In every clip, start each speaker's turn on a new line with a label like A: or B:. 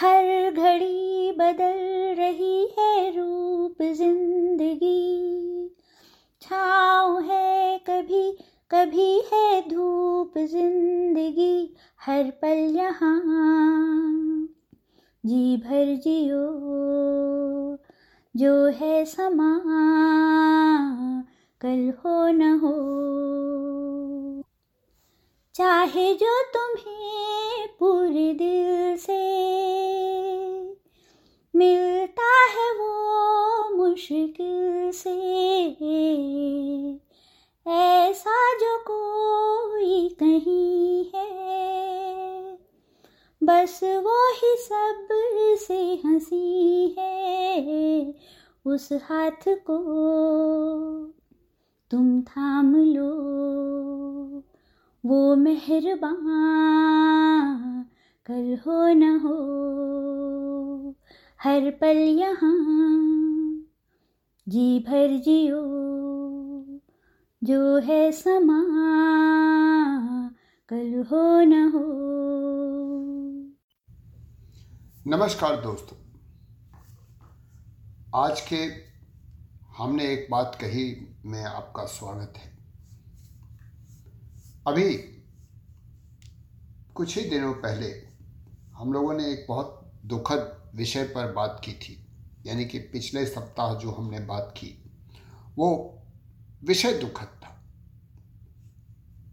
A: हर घड़ी बदल रही है रूप ज़िंदगी। छाँव है कभी कभी है धूप ज़िंदगी, हर पल यहाँ। जी भर जियो जो है समा, कल हो न हो। चाहे जो तुम्हें पूरे दिल से मिलता है वो मुश्किल से। ऐसा जो कोई कहीं है। बस वो ही सबसे हँसी है उस हाथ को। तुम थाम लो वो मेहरबान, कल हो न हो। हर पल यहाँ। जी भर जियो, जो है समा। कल हो न हो।
B: नमस्कार दोस्तों। आज के हमने एक बात कही, में आपका स्वागत है। अभी कुछ ही दिनों पहले हम लोगों ने एक बहुत दुखद विषय पर बात की थी, यानी कि पिछले सप्ताह जो हमने बात की, वो विषय दुखद था।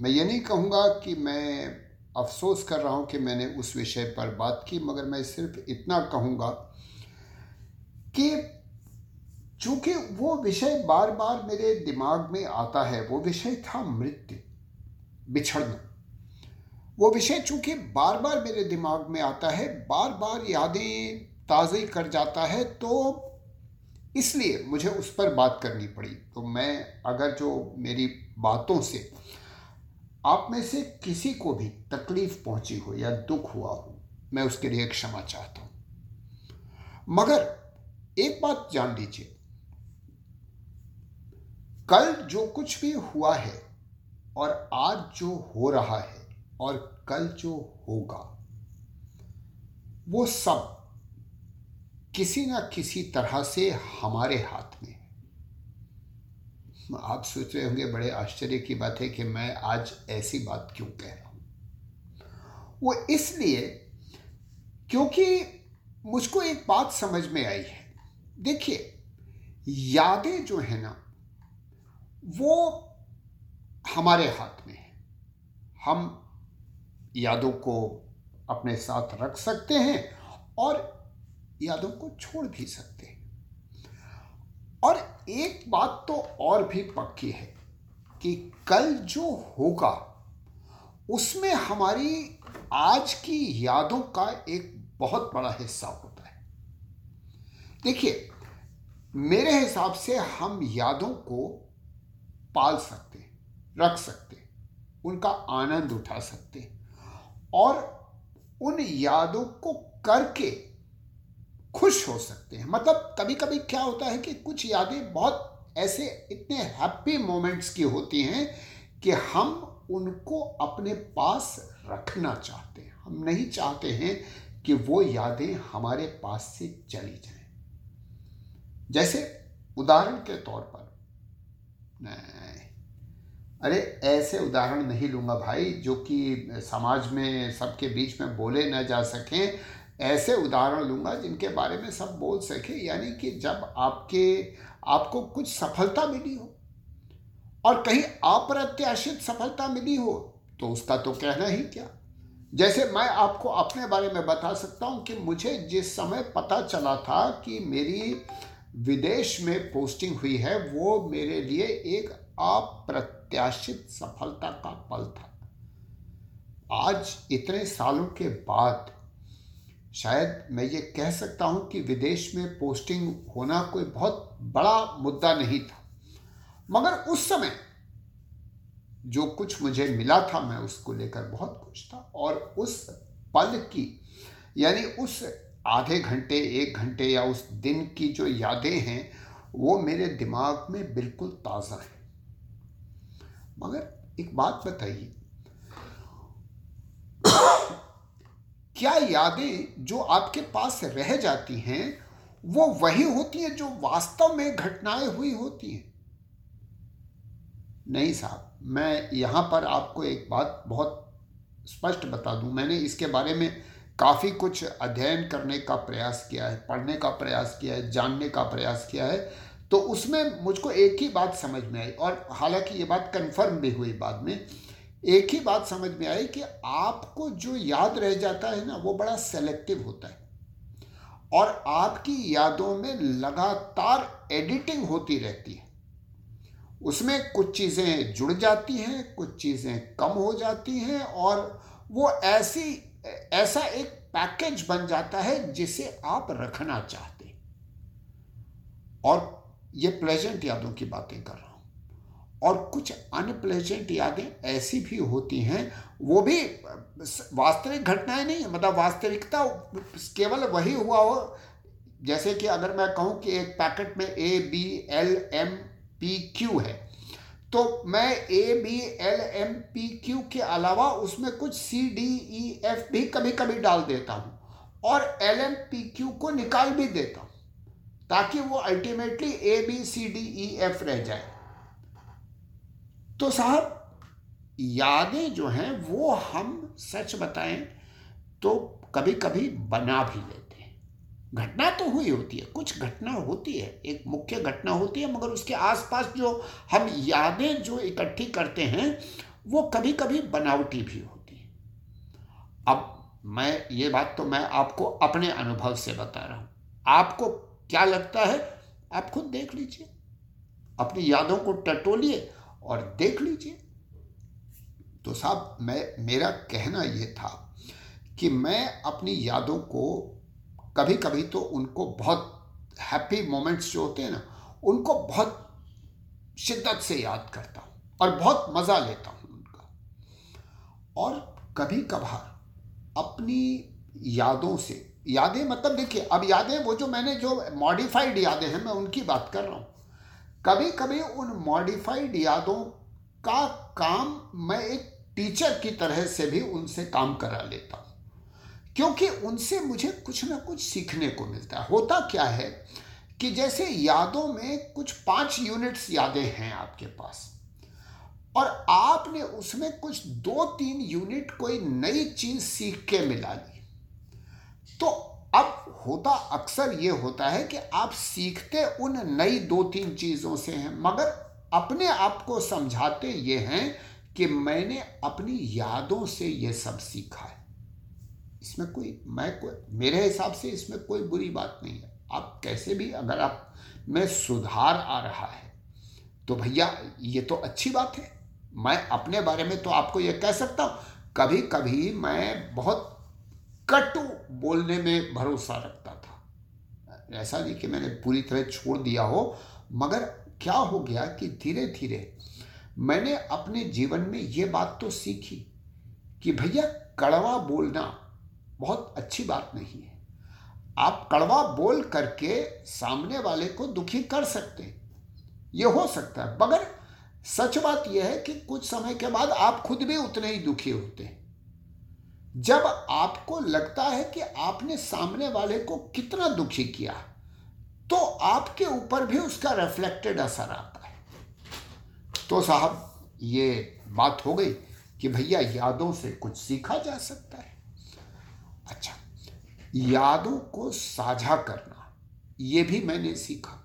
B: मैं ये नहीं कहूँगा कि मैं अफसोस कर रहा हूँ कि मैंने उस विषय पर बात की, मगर मैं सिर्फ़ इतना कहूँगा कि चूँकि वो विषय बार बार मेरे दिमाग में आता है, वो विषय था मृत्यु बिछड़ना वो विषय चूँकि बार बार मेरे दिमाग में आता है बार बार यादें ताज़ी कर जाता है तो इसलिए मुझे उस पर बात करनी पड़ी। तो मैं, अगर जो मेरी बातों से आप में से किसी को भी तकलीफ़ पहुँची हो या दुख हुआ हो, मैं उसके लिए क्षमा चाहता हूँ। मगर एक बात जान लीजिए, कल जो कुछ भी हुआ है और आज जो हो रहा है और कल जो होगा, वो सब किसी ना किसी तरह से हमारे हाथ में। आप सोच रहे होंगे, बड़े आश्चर्य की बात है कि मैं आज ऐसी बात क्यों कह रहा हूँ? वो इसलिए क्योंकि मुझको एक बात समझ में आई है। देखिए, यादें जो है ना, वो हमारे हाथ में है। हम यादों को अपने साथ रख सकते हैं और यादों को छोड़ भी सकते हैं। और एक बात तो और भी पक्की है कि कल जो होगा, उसमें हमारी आज की यादों का एक बहुत बड़ा हिस्सा होता है। देखिए, मेरे हिसाब से हम यादों को पाल सकते रख सकते उनका आनंद उठा सकते और उन यादों को करके खुश हो सकते हैं। मतलब कभी कभी क्या होता है कि कुछ यादें बहुत ऐसे इतने हैप्पी मोमेंट्स की होती हैं कि हम उनको अपने पास रखना चाहते हैं। हम नहीं चाहते हैं कि वो यादें हमारे पास से चली जाएँ। जैसे उदाहरण के तौर पर, नहीं। अरे, ऐसे उदाहरण नहीं लूँगा भाई, जो कि समाज में सबके बीच में बोले न जा सकें ऐसे उदाहरण लूँगा जिनके बारे में सब बोल सके, यानी कि जब आपके, आपको कुछ सफलता मिली हो और कहीं अप्रत्याशित सफलता मिली हो तो उसका तो कहना ही क्या? जैसे मैं आपको अपने बारे में बता सकता हूँ कि मुझे जिस समय पता चला था कि मेरी विदेश में पोस्टिंग हुई है, वो मेरे लिए एक अप्रत्याशित सफलता का पल था। आज इतने सालों के बाद शायद मैं ये कह सकता हूँ कि विदेश में पोस्टिंग होना कोई बहुत बड़ा मुद्दा नहीं था। मगर उस समय जो कुछ मुझे मिला था, मैं उसको लेकर बहुत खुश था और उस पल की, यानी उस आधे घंटे, एक घंटे या उस दिन की जो यादें हैं, वो मेरे दिमाग में बिल्कुल ताज़ा है। मगर एक बात बताइए क्या यादें जो आपके पास रह जाती हैं, वो वही होती हैं जो वास्तव में घटनाएँ हुई होती हैं? नहीं साहब, मैं यहाँ पर आपको एक बात बहुत स्पष्ट बता दूँ। मैंने इसके बारे में काफ़ी कुछ अध्ययन करने का प्रयास किया है, पढ़ने का प्रयास किया है, जानने का प्रयास किया है तो उसमें मुझको एक ही बात समझ में आई और हालाँकि ये बात कंफर्म भी हुई बाद में एक ही बात समझ में आई कि आपको जो याद रह जाता है ना, वो बड़ा सेलेक्टिव होता है। और आपकी यादों में लगातार एडिटिंग होती रहती है। उसमें कुछ चीज़ें जुड़ जाती हैं, कुछ चीज़ें कम हो जाती हैं और वो ऐसी, ऐसा एक पैकेज बन जाता है जिसे आप रखना चाहते और ये प्लेजेंट यादों की बातें कर रहा हूँ। और कुछ अनप्लेजेंट यादें ऐसी भी होती हैं, वो भी वास्तविक घटनाएँ नहीं मतलब वास्तविकता केवल वही हुआ हो, जैसे कि अगर मैं कहूँ कि एक पैकेट में A B L M P Q है तो मैं A B L M P Q के अलावा उसमें कुछ सी डी ई एफ़ भी कभी कभी डाल देता हूँ और एल एम पी क्यू को निकाल भी देता हूँ, ताकि वो ultimately A B C D E F रह जाए। तो साहब, यादें जो हैं, वो हम सच बताएँ तो कभी कभी बना भी लेते हैं। घटना तो हुई होती है, कुछ घटना होती है, एक मुख्य घटना होती है, मगर उसके आसपास जो हम यादें जो इकट्ठी करते हैं, वो कभी कभी बनावटी भी होती है। अब मैं, ये बात तो मैं आपको अपने अनुभव से बता रहा हूँ। आपको क्या लगता है? आप खुद देख लीजिए। अपनी यादों को टटोलिए और देख लीजिए। तो साहब, मैं, मेरा कहना यह था कि मैं अपनी यादों को कभी कभी तो उनको बहुत हैप्पी मोमेंट्स जो होते हैं ना, उनको बहुत शिद्दत से याद करता हूँ और बहुत मज़ा लेता हूँ उनका। और कभी कभार अपनी यादों से, यादें मतलब देखिए, अब यादें वो जो मैंने जो मॉडिफाइड यादें हैं, मैं उनकी बात कर रहा हूँ। कभी कभी उन मॉडिफाइड यादों का काम मैं एक टीचर की तरह से भी उनसे काम करा लेता हूँ। क्योंकि उनसे मुझे कुछ ना कुछ सीखने को मिलता है। होता क्या है कि जैसे यादों में कुछ पाँच यूनिट्स यादें हैं आपके पास और आपने उसमें कुछ दो तीन यूनिट कोई नई चीज़ सीख के मिला ली तो अब होता अक्सर ये होता है कि आप सीखते उन नई दो तीन चीज़ों से हैं, मगर अपने आप को समझाते ये हैं कि मैंने अपनी यादों से ये सब सीखा है। इसमें कोई, मैं कोई, मेरे हिसाब से इसमें कोई बुरी बात नहीं है। आप कैसे भी, अगर आप, में सुधार आ रहा है तो भैया, ये तो अच्छी बात है। मैं अपने बारे में तो आपको ये कह सकता हूँ। कभी कभी मैं बहुत कटु बोलने में भरोसा रखता था। ऐसा नहीं कि मैंने पूरी तरह छोड़ दिया हो, मगर क्या हो गया कि धीरे धीरे मैंने अपने जीवन में ये बात तो सीखी कि भैया, कड़वा बोलना बहुत अच्छी बात नहीं है। आप कड़वा बोल करके सामने वाले को दुखी कर सकते हैं। ये हो सकता है, मगर सच बात यह है कि कुछ समय के बाद आप खुद भी उतने ही दुखी होते हैं। जब आपको लगता है कि आपने सामने वाले को कितना दुखी किया तो आपके ऊपर भी उसका रिफ्लेक्टेड असर आता है। तो साहब, ये बात हो गई कि भैया यादों से कुछ सीखा जा सकता है। अच्छा यादों को साझा करना, ये भी मैंने सीखा।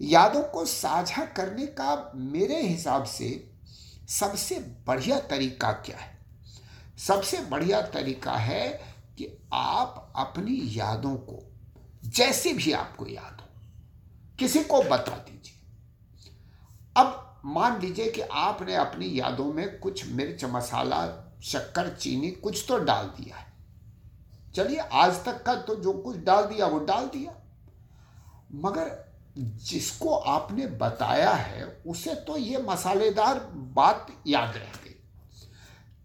B: यादों को साझा करने का मेरे हिसाब से सबसे बढ़िया तरीका क्या है? सबसे बढ़िया तरीका है कि आप अपनी यादों को, जैसे भी आपको याद हो, किसी को बता दीजिए। अब मान लीजिए कि आपने अपनी यादों में कुछ मिर्च, मसाला, शक्कर, चीनी, कुछ तो डाल दिया है। चलिए, आज तक का तो जो कुछ डाल दिया, वो डाल दिया। मगर जिसको आपने बताया है, उसे तो ये मसालेदार बात याद रह।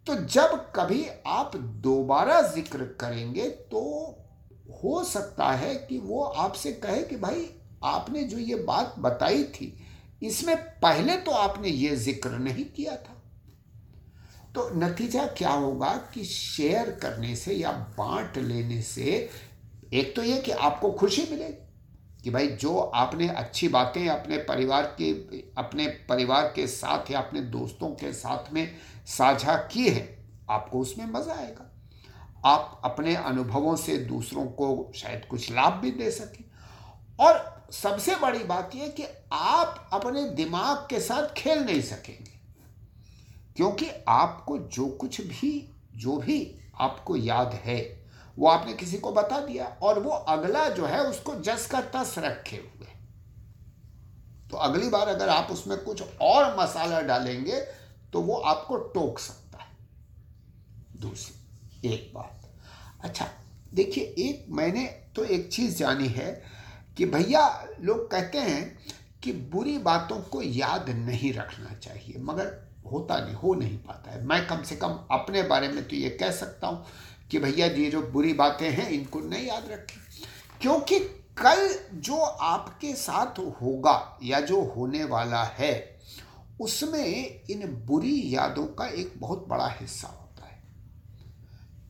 B: तो जब कभी आप दोबारा ज़िक्र करेंगे तो हो सकता है कि वो आपसे कहे कि भाई, आपने जो ये बात बताई थी, इसमें पहले तो आपने ये ज़िक्र नहीं किया था। तो नतीजा क्या होगा कि शेयर करने से या बांट लेने से एक तो ये कि आपको खुशी मिलेगी कि भाई, जो आपने अच्छी बातें अपने परिवार के, अपने परिवार के साथ या अपने दोस्तों के साथ में साझा की है, आपको उसमें मज़ा आएगा। आप अपने अनुभवों से दूसरों को शायद कुछ लाभ भी दे सकें। और सबसे बड़ी बात यह कि आप अपने दिमाग के साथ खेल नहीं सकेंगे। क्योंकि आपको जो कुछ भी, जो भी आपको याद है, वो आपने किसी को बता दिया और वो अगला जो है उसको जस का तस रखे हुए। तो अगली बार अगर आप उसमें कुछ और मसाला डालेंगे तो वो आपको टोक सकता है। दूसरी, एक बात। अच्छा देखिए, एक, मैंने तो एक चीज़ जानी है कि भैया, लोग कहते हैं कि बुरी बातों को याद नहीं रखना चाहिए, मगर होता नहीं, हो नहीं पाता है। मैं कम से कम अपने बारे में तो ये कह सकता हूँ कि भैया ये जो बुरी बातें हैं, इनको नहीं याद रखें। क्योंकि कल जो आपके साथ होगा या जो होने वाला है उसमें इन बुरी यादों का एक बहुत बड़ा हिस्सा होता है।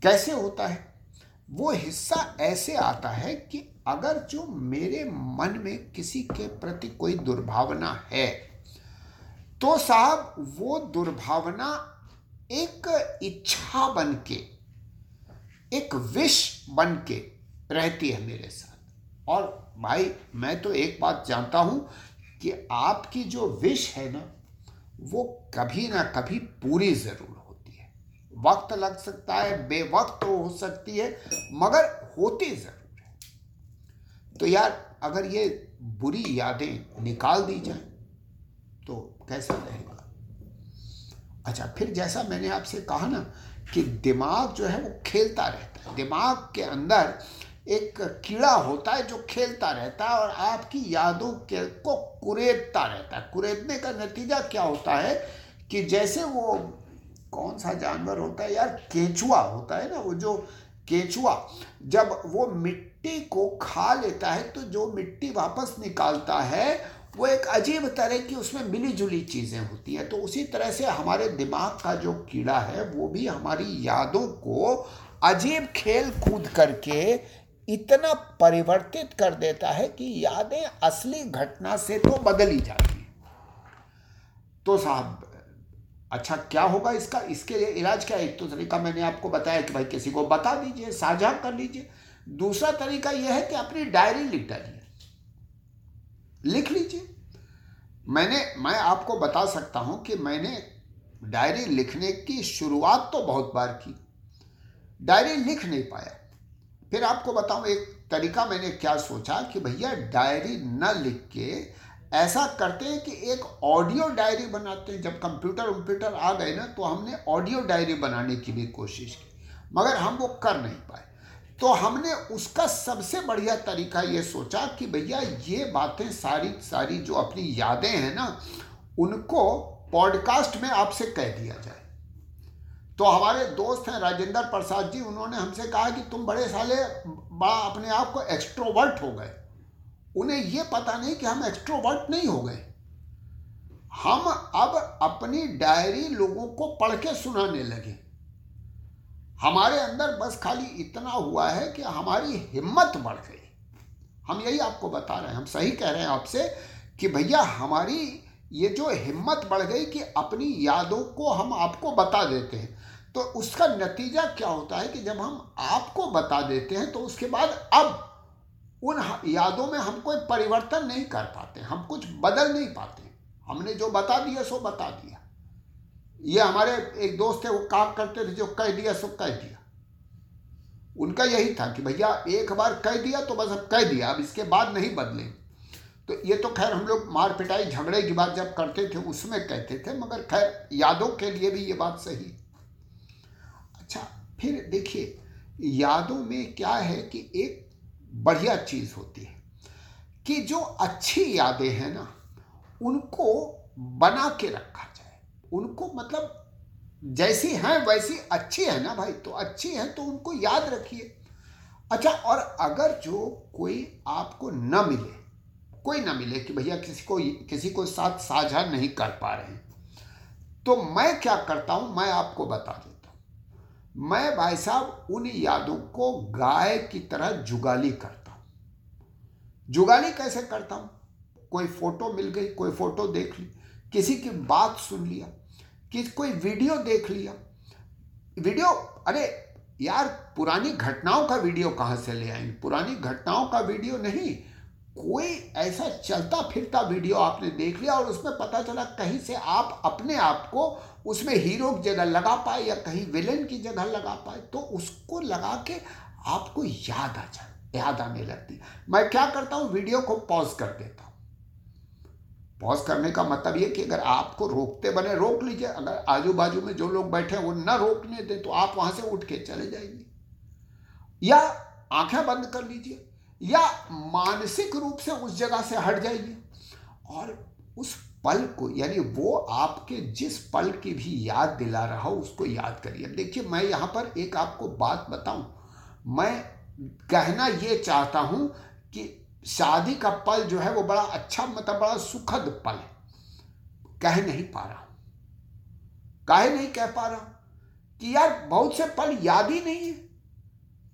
B: कैसे होता है? वो हिस्सा ऐसे आता है कि अगर जो मेरे मन में किसी के प्रति कोई दुर्भावना है तो साहब वो दुर्भावना एक इच्छा बन के एक विष बन के रहती है मेरे साथ। और भाई, मैं तो एक बात जानता हूँ कि आपकी जो विष है ना वो कभी ना कभी पूरी ज़रूर होती है। वक्त लग सकता है, बेवक्त हो सकती है, मगर होती ज़रूर है। तो यार, अगर ये बुरी यादें निकाल दी जाए तो कैसा रहेगा? अच्छा फिर जैसा मैंने आपसे कहा ना कि दिमाग जो है वो खेलता रहता है। दिमाग के अंदर एक कीड़ा होता है जो खेलता रहता है और आपकी यादों के को कुरेदता रहता है। कुरेदने का नतीजा क्या होता है कि जैसे वो कौन सा जानवर होता है यार? केंचुआ होता है ना वो जो केंचुआ, जब वो मिट्टी को खा लेता है तो जो मिट्टी वापस निकालता है, वो एक अजीब तरह की उसमें मिली जुली चीज़ें होती हैं। तो उसी तरह से हमारे दिमाग का जो कीड़ा है, वो भी हमारी यादों को अजीब खेल कूद करके इतना परिवर्तित कर देता है कि यादें असली घटना से तो बदल जाती हैं। तो साहब अच्छा क्या होगा इसका? इसके लिए इलाज क्या है? एक तो तरीका मैंने आपको बताया कि भाई किसी को बता दीजिए, साझा कर लीजिए। दूसरा तरीका यह है कि अपनी डायरी लिख डालिए। लिख लीजिए। मैंने, मैं आपको बता सकता हूँ कि मैंने डायरी लिखने की शुरुआत तो बहुत बार की। डायरी लिख नहीं पाया। फिर आपको बताऊँ एक तरीका मैंने क्या सोचा कि भैया डायरी न लिख के ऐसा करते हैं कि एक ऑडियो डायरी बनाते हैं। जब कंप्यूटर वम्प्यूटर आ गए ना तो हमने ऑडियो डायरी बनाने की भी कोशिश की, मगर हम वो कर नहीं पाए। तो हमने उसका सबसे बढ़िया तरीका ये सोचा कि भैया ये बातें सारी सारी जो अपनी यादें हैं ना, उनको पॉडकास्ट में आपसे कह दिया जाए। तो हमारे दोस्त हैं राजेंद्र प्रसाद जी, उन्होंने हमसे कहा कि तुम बड़े साले, बड़ा अपने आप को एक्स्ट्रोवर्ट हो गए। उन्हें ये पता नहीं कि हम एक्स्ट्रोवर्ट नहीं हो गए। हम अब अपनी डायरी लोगों को पढ़ के सुनाने लगे। हमारे अंदर बस खाली इतना हुआ है कि हमारी हिम्मत बढ़ गई। हम यही आपको बता रहे हैं। हम सही कह रहे हैं आपसे कि भैया, हमारी ये जो हिम्मत बढ़ गई कि अपनी यादों को हम आपको बता देते हैं तो उसका नतीजा क्या होता है कि जब हम आपको बता देते हैं तो उसके बाद अब उन यादों में हम कोई परिवर्तन नहीं कर पाते, हम कुछ बदल नहीं पाते। हमने जो बता दिया, सो बता दिया। ये हमारे एक दोस्त थे, वो काम करते थे, जो कह दिया, सो कह दिया। उनका यही था कि भैया, एक बार कह दिया तो बस अब कह दिया, अब इसके बाद नहीं बदले तो ये तो खैर हम लोग मार पिटाई झगड़े की बात जब करते थे, उसमें कहते थे, मगर खैर यादों के लिए भी ये बात सही। अच्छा फिर देखिए, यादों में क्या है कि एक बढ़िया चीज़ होती है कि जो अच्छी यादें हैं ना, उनको बना के रखा जाए। उनको मतलब जैसी हैं, वैसी अच्छी है ना भाई तो अच्छी है तो उनको याद रखिए। अच्छा और अगर जो कोई आपको न मिले कोई ना मिले कि भैया किसी को किसी को साथ साझा नहीं कर पा रहे हैं। तो मैं क्या करता हूँ? मैं आपको बता देता हूँ। मैं भाई साहब उन यादों को गाय की तरह जुगाली करता हूँ। जुगाली कैसे करता हूँ? कोई फ़ोटो मिल गई, कोई फ़ोटो देख ली, किसी की बात सुन लिया, कि कोई वीडियो देख लिया। वीडियो, अरे यार, पुरानी घटनाओं का वीडियो कहाँ से ले आएँगे? पुरानी घटनाओं का वीडियो नहीं कोई ऐसा चलता फिरता वीडियो आपने देख लिया और उसमें पता चला कहीं से आप अपने आप को उसमें हीरो की जगह लगा पाए या कहीं विलेन की जगह लगा पाए तो उसको लगा के आपको याद आ जाए, याद आने लगती। मैं क्या करता हूँ, वीडियो को पॉज कर देता हूँ। पॉज करने का मतलब ये कि अगर आपको रोकते बने, रोक लीजिए। अगर आजू बाजू में जो लोग बैठे हैं, वो न रोकने दे तो आप वहाँ से उठ के चले जाइए। या आँखें बंद कर लीजिए। या मानसिक रूप से उस जगह से हट जाइए। और उस पल को, यानी वो आपके जिस पल की भी याद दिला रहा हो, उसको याद करिए। देखिए, मैं यहाँ पर एक आपको बात बताऊँ। मैं कहना ये चाहता हूँ कि शादी का पल जो है, वो बड़ा अच्छा मतलब बड़ा सुखद पल है। कह नहीं पा रहा काहे नहीं, कह पा रहा कि यार, बहुत से पल याद ही नहीं है।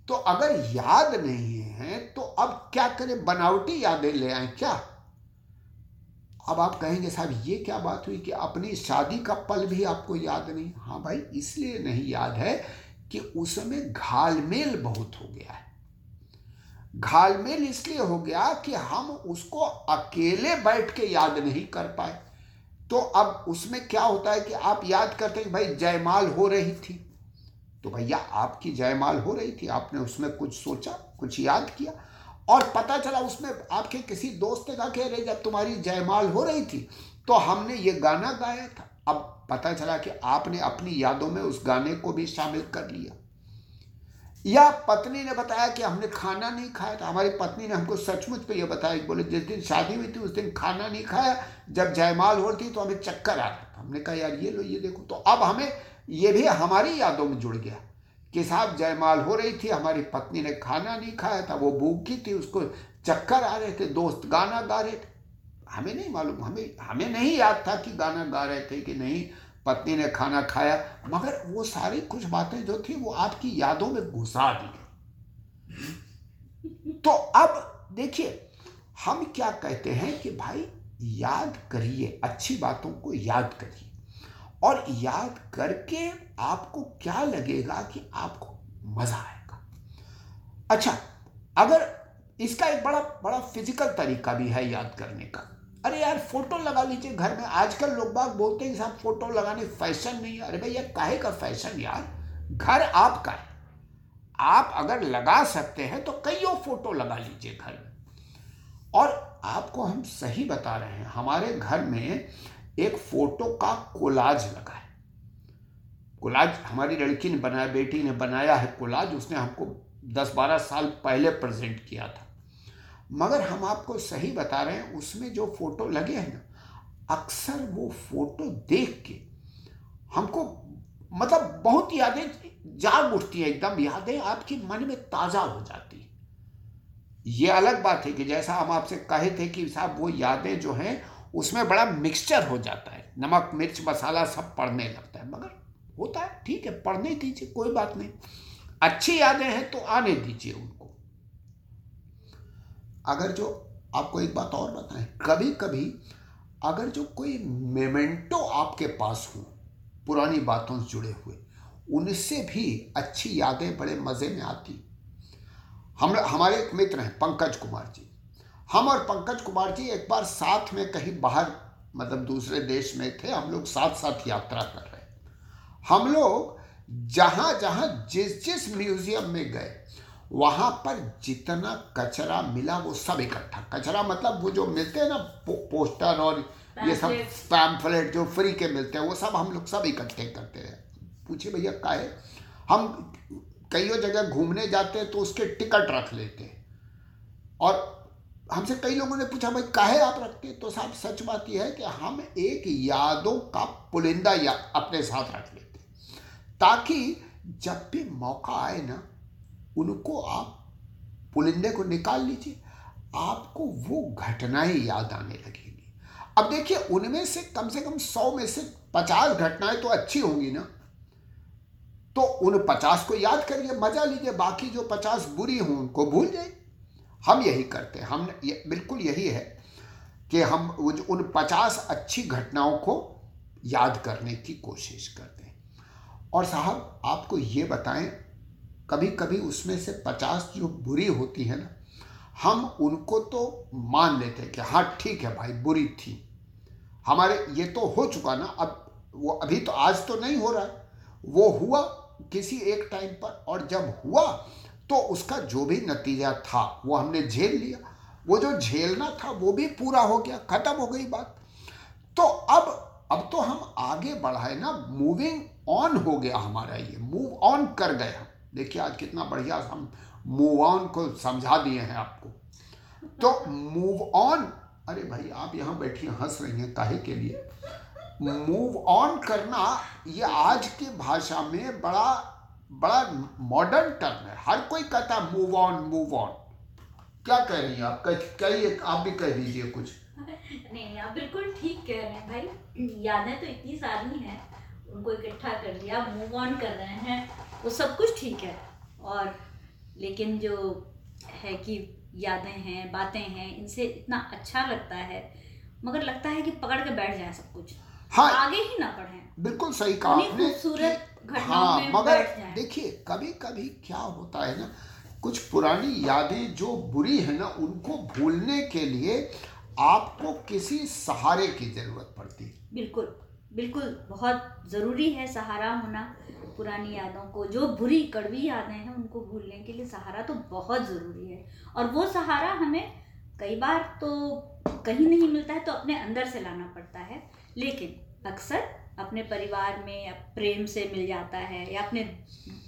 B: तो अगर याद नहीं है तो अब क्या करें? बनावटी यादें ले आए क्या? अब आप कहेंगे, साहब, ये क्या बात हुई कि अपनी शादी का पल भी आपको याद नहीं? हाँ भाई, इसलिए नहीं याद है कि उसमें घालमेल बहुत हो गया है। घालमेल इसलिए हो गया कि हम उसको अकेले बैठ के याद नहीं कर पाए। तो अब उसमें क्या होता है कि आप याद करते हैं भाई, जयमाल हो रही थी। तो भैया आपकी जयमाल हो रही थी, आपने उसमें कुछ सोचा, कुछ याद किया? और पता चला उसमें आपके किसी दोस्त ने कहा कि अरे जब तुम्हारी जयमाल हो रही थी तो हमने ये गाना गाया था। अब पता चला कि आपने अपनी यादों में उस गाने को भी शामिल कर लिया। या पत्नी ने बताया कि हमने खाना नहीं खाया था। हमारी पत्नी ने हमको सचमुच पे ये बताया, बोले, जिस दिन शादी हुई थी, उस दिन खाना नहीं खाया, जब जयमाल हो थी तो हमें चक्कर आ रहा था। हमने कहा, यार, ये लो, ये देखो। तो अब हमें ये भी हमारी यादों में जुड़ गया। कि साहब, जयमाल हो रही थी, हमारी पत्नी ने खाना नहीं खाया था, वो भूखी थी, उसको चक्कर आ रहे थे, दोस्त गाना गा रहे थे। हमें नहीं मालूम, हमें हमें नहीं याद था कि गाना गा रहे थे कि नहीं, पत्नी ने खाना खाया। मगर वो सारी कुछ बातें जो थी, वो आपकी यादों में घुसा दी गई। तो अब देखिए, हम क्या कहते हैं कि भाई, याद करिए, अच्छी बातों को याद करिए। और याद करके आपको क्या लगेगा कि आपको मज़ा आएगा। अच्छा अगर इसका एक बड़ा बड़ा फ़िज़िकल तरीका भी है याद करने का। अरे यार फ़ोटो लगा लीजिए घर में। आजकल लोग बाग बोलते हैं, साहब फ़ोटो लगाने फ़ैशन नहीं है। अरे भैया, काहे का फ़ैशन यार? घर आपका है। आप अगर लगा सकते हैं तो कईयों फ़ोटो लगा लीजिए घर में। और आपको हम सही बता रहे हैं, हमारे घर में एक फ़ोटो का कोलाज लगा है। कोलाज हमारी लड़की ने बनाया, बेटी ने बनाया है कोलाज, उसने हमको दस बारह साल पहले प्रेजेंट किया था। मगर हम आपको सही बता रहे हैं, उसमें जो फ़ोटो लगे हैं ना, अक्सर वो फ़ोटो देख के हमको मतलब बहुत यादें जाग उठती है, एकदम यादें आपके मन में ताज़ा हो जाती है। ये अलग बात है कि जैसा हम आपसे कहे थे कि साहब, वो यादें जो हैं उसमें बड़ा मिक्सचर हो जाता है। नमक, मिर्च, मसाला सब पड़ने लगता है, मगर होता है, ठीक है पढ़ने दीजिए, कोई बात नहीं। अच्छी यादें हैं तो आने दीजिए उनको। अगर जो आपको एक बात और बताएँ कभी कभी अगर जो कोई मेमेंटो आपके पास हो, पुरानी बातों से जुड़े हुए, उनसे भी अच्छी यादें बड़े मज़े में आती। हम, हमारे एक मित्र हैं, पंकज कुमार जी। हम और पंकज कुमार जी एक बार साथ में कहीं बाहर मतलब दूसरे देश में थे हम लोग साथ साथ यात्रा कर रहे हम लोग जहाँ जहाँ जिस जिस म्यूज़ियम में गए वहाँ पर जितना कचरा मिला वो सब इकट्ठा। कचरा मतलब वो जो मिलते हैं ना पो, पोस्टर और ये सब पैम्फलेट जो फ्री के मिलते हैं वो सब हम लोग सब इकट्ठे करते हैं। पूछे भैया का है? हम कई जगह घूमने जाते हैं तो उसके टिकट रख लेते हैं। और हमसे कई लोगों ने पूछा, भाई, काहे आप रखते तो साहब, सच बात यह है कि हम एक यादों का पुलिंदा या अपने साथ रख लेते ताकि जब भी मौका आए ना, उनको आप पुलिंदे को निकाल लीजिए। आपको वो घटनाएँ याद आने लगेंगी। अब देखिए, उनमें से कम से कम सौ में से पचास घटनाएँ तो अच्छी होंगी ना। तो उन पचास को याद करिए, मज़ा लीजिए, बाकी जो पचास बुरी हों, उनको भूल जाए हम यही करते हैं। हम ये, बिल्कुल यही है कि हम उन पचास अच्छी घटनाओं को याद करने की कोशिश करते हैं। और साहब आपको ये बताएँ कभी कभी उसमें से पचास जो बुरी होती है ना हम उनको तो मान लेते हैं कि हाँ ठीक है भाई बुरी थी। हमारे ये तो हो चुका ना अब वो अभी तो आज तो नहीं हो रहा है। वो हुआ किसी एक टाइम पर और जब हुआ तो उसका जो भी नतीजा था, वो हमने झेल लिया। वो जो झेलना था, वो भी पूरा हो गया, खत्म हो गई बात। तो अब अब तो हम आगे बढ़ाए ना मूविंग ऑन हो गया हमारा ये। मूव ऑन कर गए हम। देखिए आज कितना बढ़िया हम मूव ऑन को समझा दिए हैं आपको। तो मूव ऑन अरे भाई, आप यहाँ बैठिए, हंस रही हैं काहे के लिए? मूव ऑन करना ये आज की भाषा में बड़ा बड़ा मॉडर्न टर्म है। हर कोई कहता है मूव ऑन मूव ऑन क्या कह रही हैं आप? कहिए आप भी कह दीजिए कुछ।
A: नहीं आप बिल्कुल ठीक कह रहे हैं भाई। यादें तो इतनी सारी हैं उनको इकट्ठा कर लिया मूव ऑन कर रहे हैं वो सब कुछ ठीक है। और लेकिन जो है कि यादें हैं बातें हैं इनसे इतना अच्छा लगता है मगर लगता है कि पकड़ के बैठ जाए सब कुछ। हाँ। आगे ही ना बढ़े।
B: बिल्कुल हाँ मगर देखिए कभी कभी क्या होता है ना कुछ पुरानी यादें जो बुरी है ना उनको भूलने के लिए आपको किसी सहारे की ज़रूरत पड़ती है।
A: बिल्कुल बिल्कुल बहुत ज़रूरी है सहारा होना पुरानी यादों को। जो बुरी कड़वी यादें हैं उनको भूलने के लिए सहारा तो बहुत ज़रूरी है। और वो सहारा हमें कई बार तो कहीं नहीं मिलता है तो अपने अंदर से लाना पड़ता है। लेकिन अक्सर अपने परिवार में प्रेम से मिल जाता है या अपने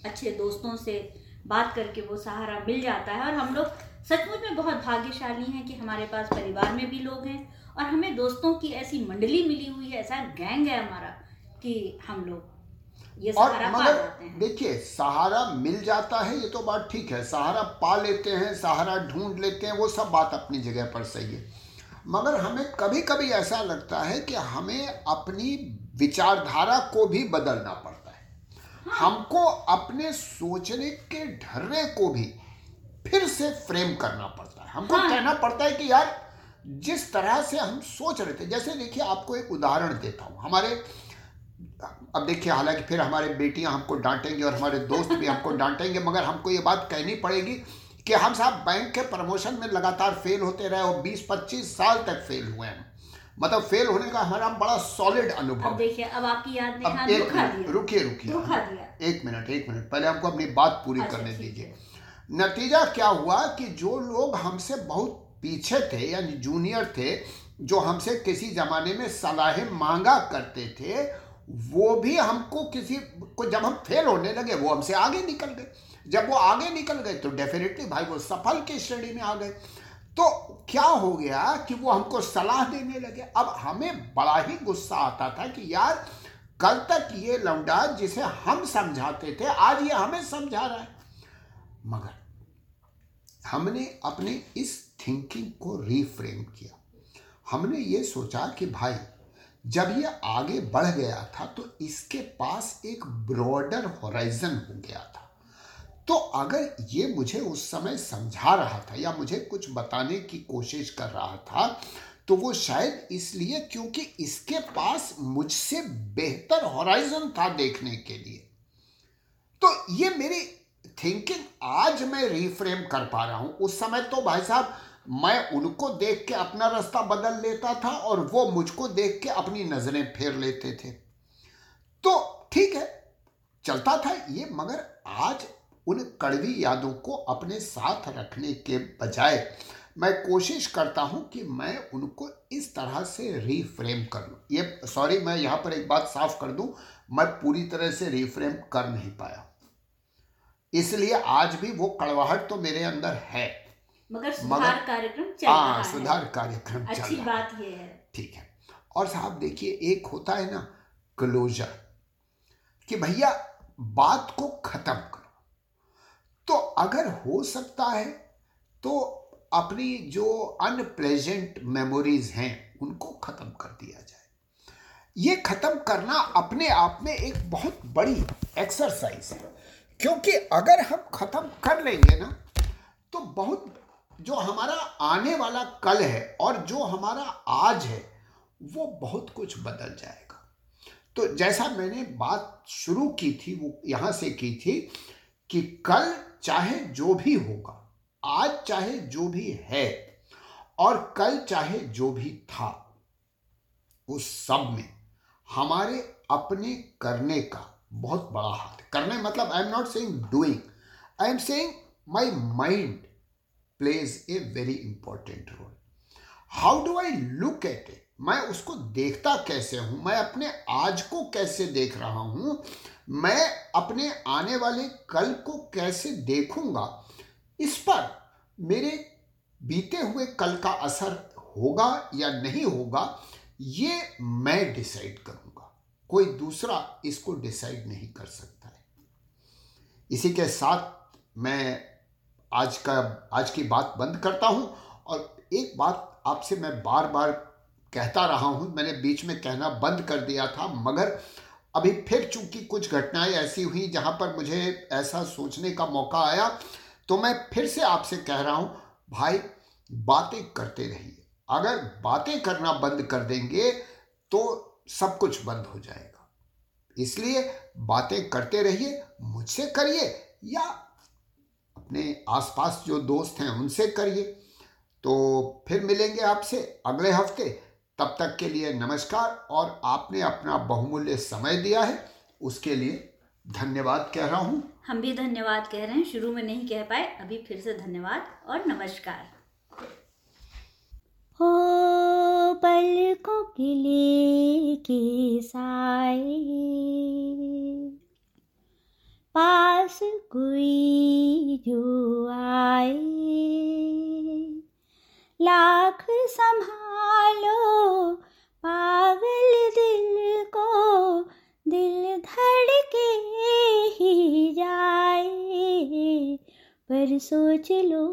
A: अच्छे दोस्तों से बात करके वो सहारा मिल जाता है। और हम लोग सचमुच में बहुत भाग्यशाली हैं कि हमारे पास परिवार में भी लोग हैं और हमें दोस्तों की ऐसी मंडली मिली हुई है ऐसा गैंग है हमारा कि हम लोग
B: ये सहारा और मगर देखिए सहारा मिल जाता है ये तो बात ठीक है सहारा पा लेते हैं सहारा ढूंढ लेते हैं वो सब बात अपनी जगह पर सही है। मगर हमें कभी कभी ऐसा लगता है कि हमें अपनी विचारधारा को भी बदलना पड़ता है। हमको अपने सोचने के ढर्रे को भी फिर से फ्रेम करना पड़ता है हमको हाँ। कहना पड़ता है कि यार जिस तरह से हम सोच रहे थे जैसे देखिए आपको एक उदाहरण देता हूँ हमारे अब देखिए हालाँकि फिर हमारे बेटियाँ हमको डांटेंगे और हमारे दोस्त भी हमको डांटेंगे मगर हमको ये बात कहनी पड़ेगी कि हम साहब बैंक के प्रमोशन में लगातार फेल होते रहे और 20-25 साल तक फेल हुए हैं मतलब फेल होने का हमारा बड़ा सॉलिड अनुभव
A: देखिए अब आपकी याद
B: अब एक रुकिए रुकिए। एक मिनट एक मिनट पहले हमको अपनी बात पूरी अच्छा, करने दीजिए। नतीजा क्या हुआ कि जो लोग हमसे बहुत पीछे थे यानी जूनियर थे जो हमसे किसी जमाने में सलाहें मांगा करते थे वो भी हमको किसी को जब हम फेल होने लगे वो हमसे आगे निकल गए। जब वो आगे निकल गए तो डेफिनेटली भाई वो सफल की श्रेणी में आ गए। तो क्या हो गया कि वो हमको सलाह देने लगे? अब हमें बड़ा ही गुस्सा आता था कि यार, कल तक ये लौंडा जिसे हम समझाते थे, आज ये हमें समझा रहा है। मगर हमने अपने इस थिंकिंग को रीफ्रेम किया। हमने ये सोचा कि भाई, जब ये आगे बढ़ गया था तो इसके पास एक ब्रॉडर होराइजन हो गया था। तो अगर ये मुझे उस समय समझा रहा था या मुझे कुछ बताने की कोशिश कर रहा था तो वो शायद इसलिए क्योंकि इसके पास मुझसे बेहतर होराइजन था देखने के लिए। तो ये मेरी थिंकिंग आज मैं रिफ्रेम कर पा रहा हूँ। उस समय तो भाई साहब मैं उनको देख के अपना रास्ता बदल लेता था और वो मुझको देख के अपनी नज़रें फेर लेते थे। तो ठीक है, चलता था ये, मगर आज उन कड़वी यादों को अपने साथ रखने के बजाय मैं कोशिश करता हूँ कि मैं उनको इस तरह से रीफ्रेम कर लूँ। ये सॉरी मैं यहाँ पर एक बात साफ़ कर दूँ मैं पूरी तरह से रीफ्रेम कर नहीं पाया। इसलिए आज भी वो कड़वाहट तो मेरे अंदर है।
C: मगर सुधार कार्यक्रम चल रहा
B: हाँ
C: है।
B: सुधार कार्यक्रम
C: अच्छी
B: है।
C: बात ये है।
B: ठीक है। और साहब देखिए एक होता है ना क्लोजर कि भैया बात को खत्म करो। तो अगर हो सकता है तो अपनी जो अनप्लेजेंट मेमोरीज हैं, उनको खत्म कर दिया जाए। ये खत्म करना अपने आप में एक बहुत बड़ी एक्सरसाइज है। क्योंकि अगर हम खत्म कर लेंगे ना तो बहुत जो हमारा आने वाला कल है और जो हमारा आज है, वो बहुत कुछ बदल जाएगा। तो जैसा मैंने बात शुरू की थी, वो यहाँ से की थी कि कल चाहे जो भी होगा, आज चाहे जो भी है, और कल चाहे जो भी था, उस सब में हमारे अपने करने का बहुत बड़ा हाथ करने मतलब I am not saying doing I am saying my mind plays a very important role how do I look at it मैं उसको देखता कैसे हूँ? मैं अपने आज को कैसे देख रहा हूँ? मैं अपने आने वाले कल को कैसे देखूँगा? इस पर मेरे बीते हुए कल का असर होगा या नहीं होगा, ये मैं डिसाइड करूँगा। कोई दूसरा इसको डिसाइड नहीं कर सकता है। इसी के साथ मैं आज का, आज की बात बंद करता हूँ और एक बात आपसे मैं बार बार कहता रहा हूँ। मैंने बीच में कहना बंद कर दिया था, मगर अभी फिर चूँकि कुछ घटनाएँ ऐसी हुई जहाँ पर मुझे ऐसा सोचने का मौका आया तो मैं फिर से आपसे कह रहा हूँ, भाई, बातें करते रहिए। अगर बातें करना बंद कर देंगे तो सब कुछ बंद हो जाएगा। इसलिए बातें करते रहिए, मुझसे करिए, या अपने आसपास जो दोस्त हैं उनसे करिए। तो फिर मिलेंगे आपसे अगले हफ़्ते। तब तक के लिए नमस्कार और आपने अपना बहुमूल्य समय दिया है। उसके लिए धन्यवाद कह रहा हूँ।
C: हम भी धन्यवाद कह रहे हैं। शुरू में नहीं कह पाए अभी फिर से धन्यवाद और नमस्कार।
A: हो पलकों के लेके साए पास कोई जो आए। लाख संभालो, पागल दिल को दिल धड़के ही जाए, पर सोच लो,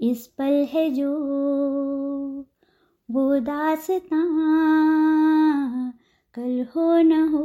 A: इस पल है जो वो दासता, कल हो न हो।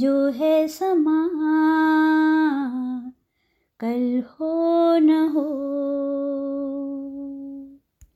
A: जो है समा कल हो न हो।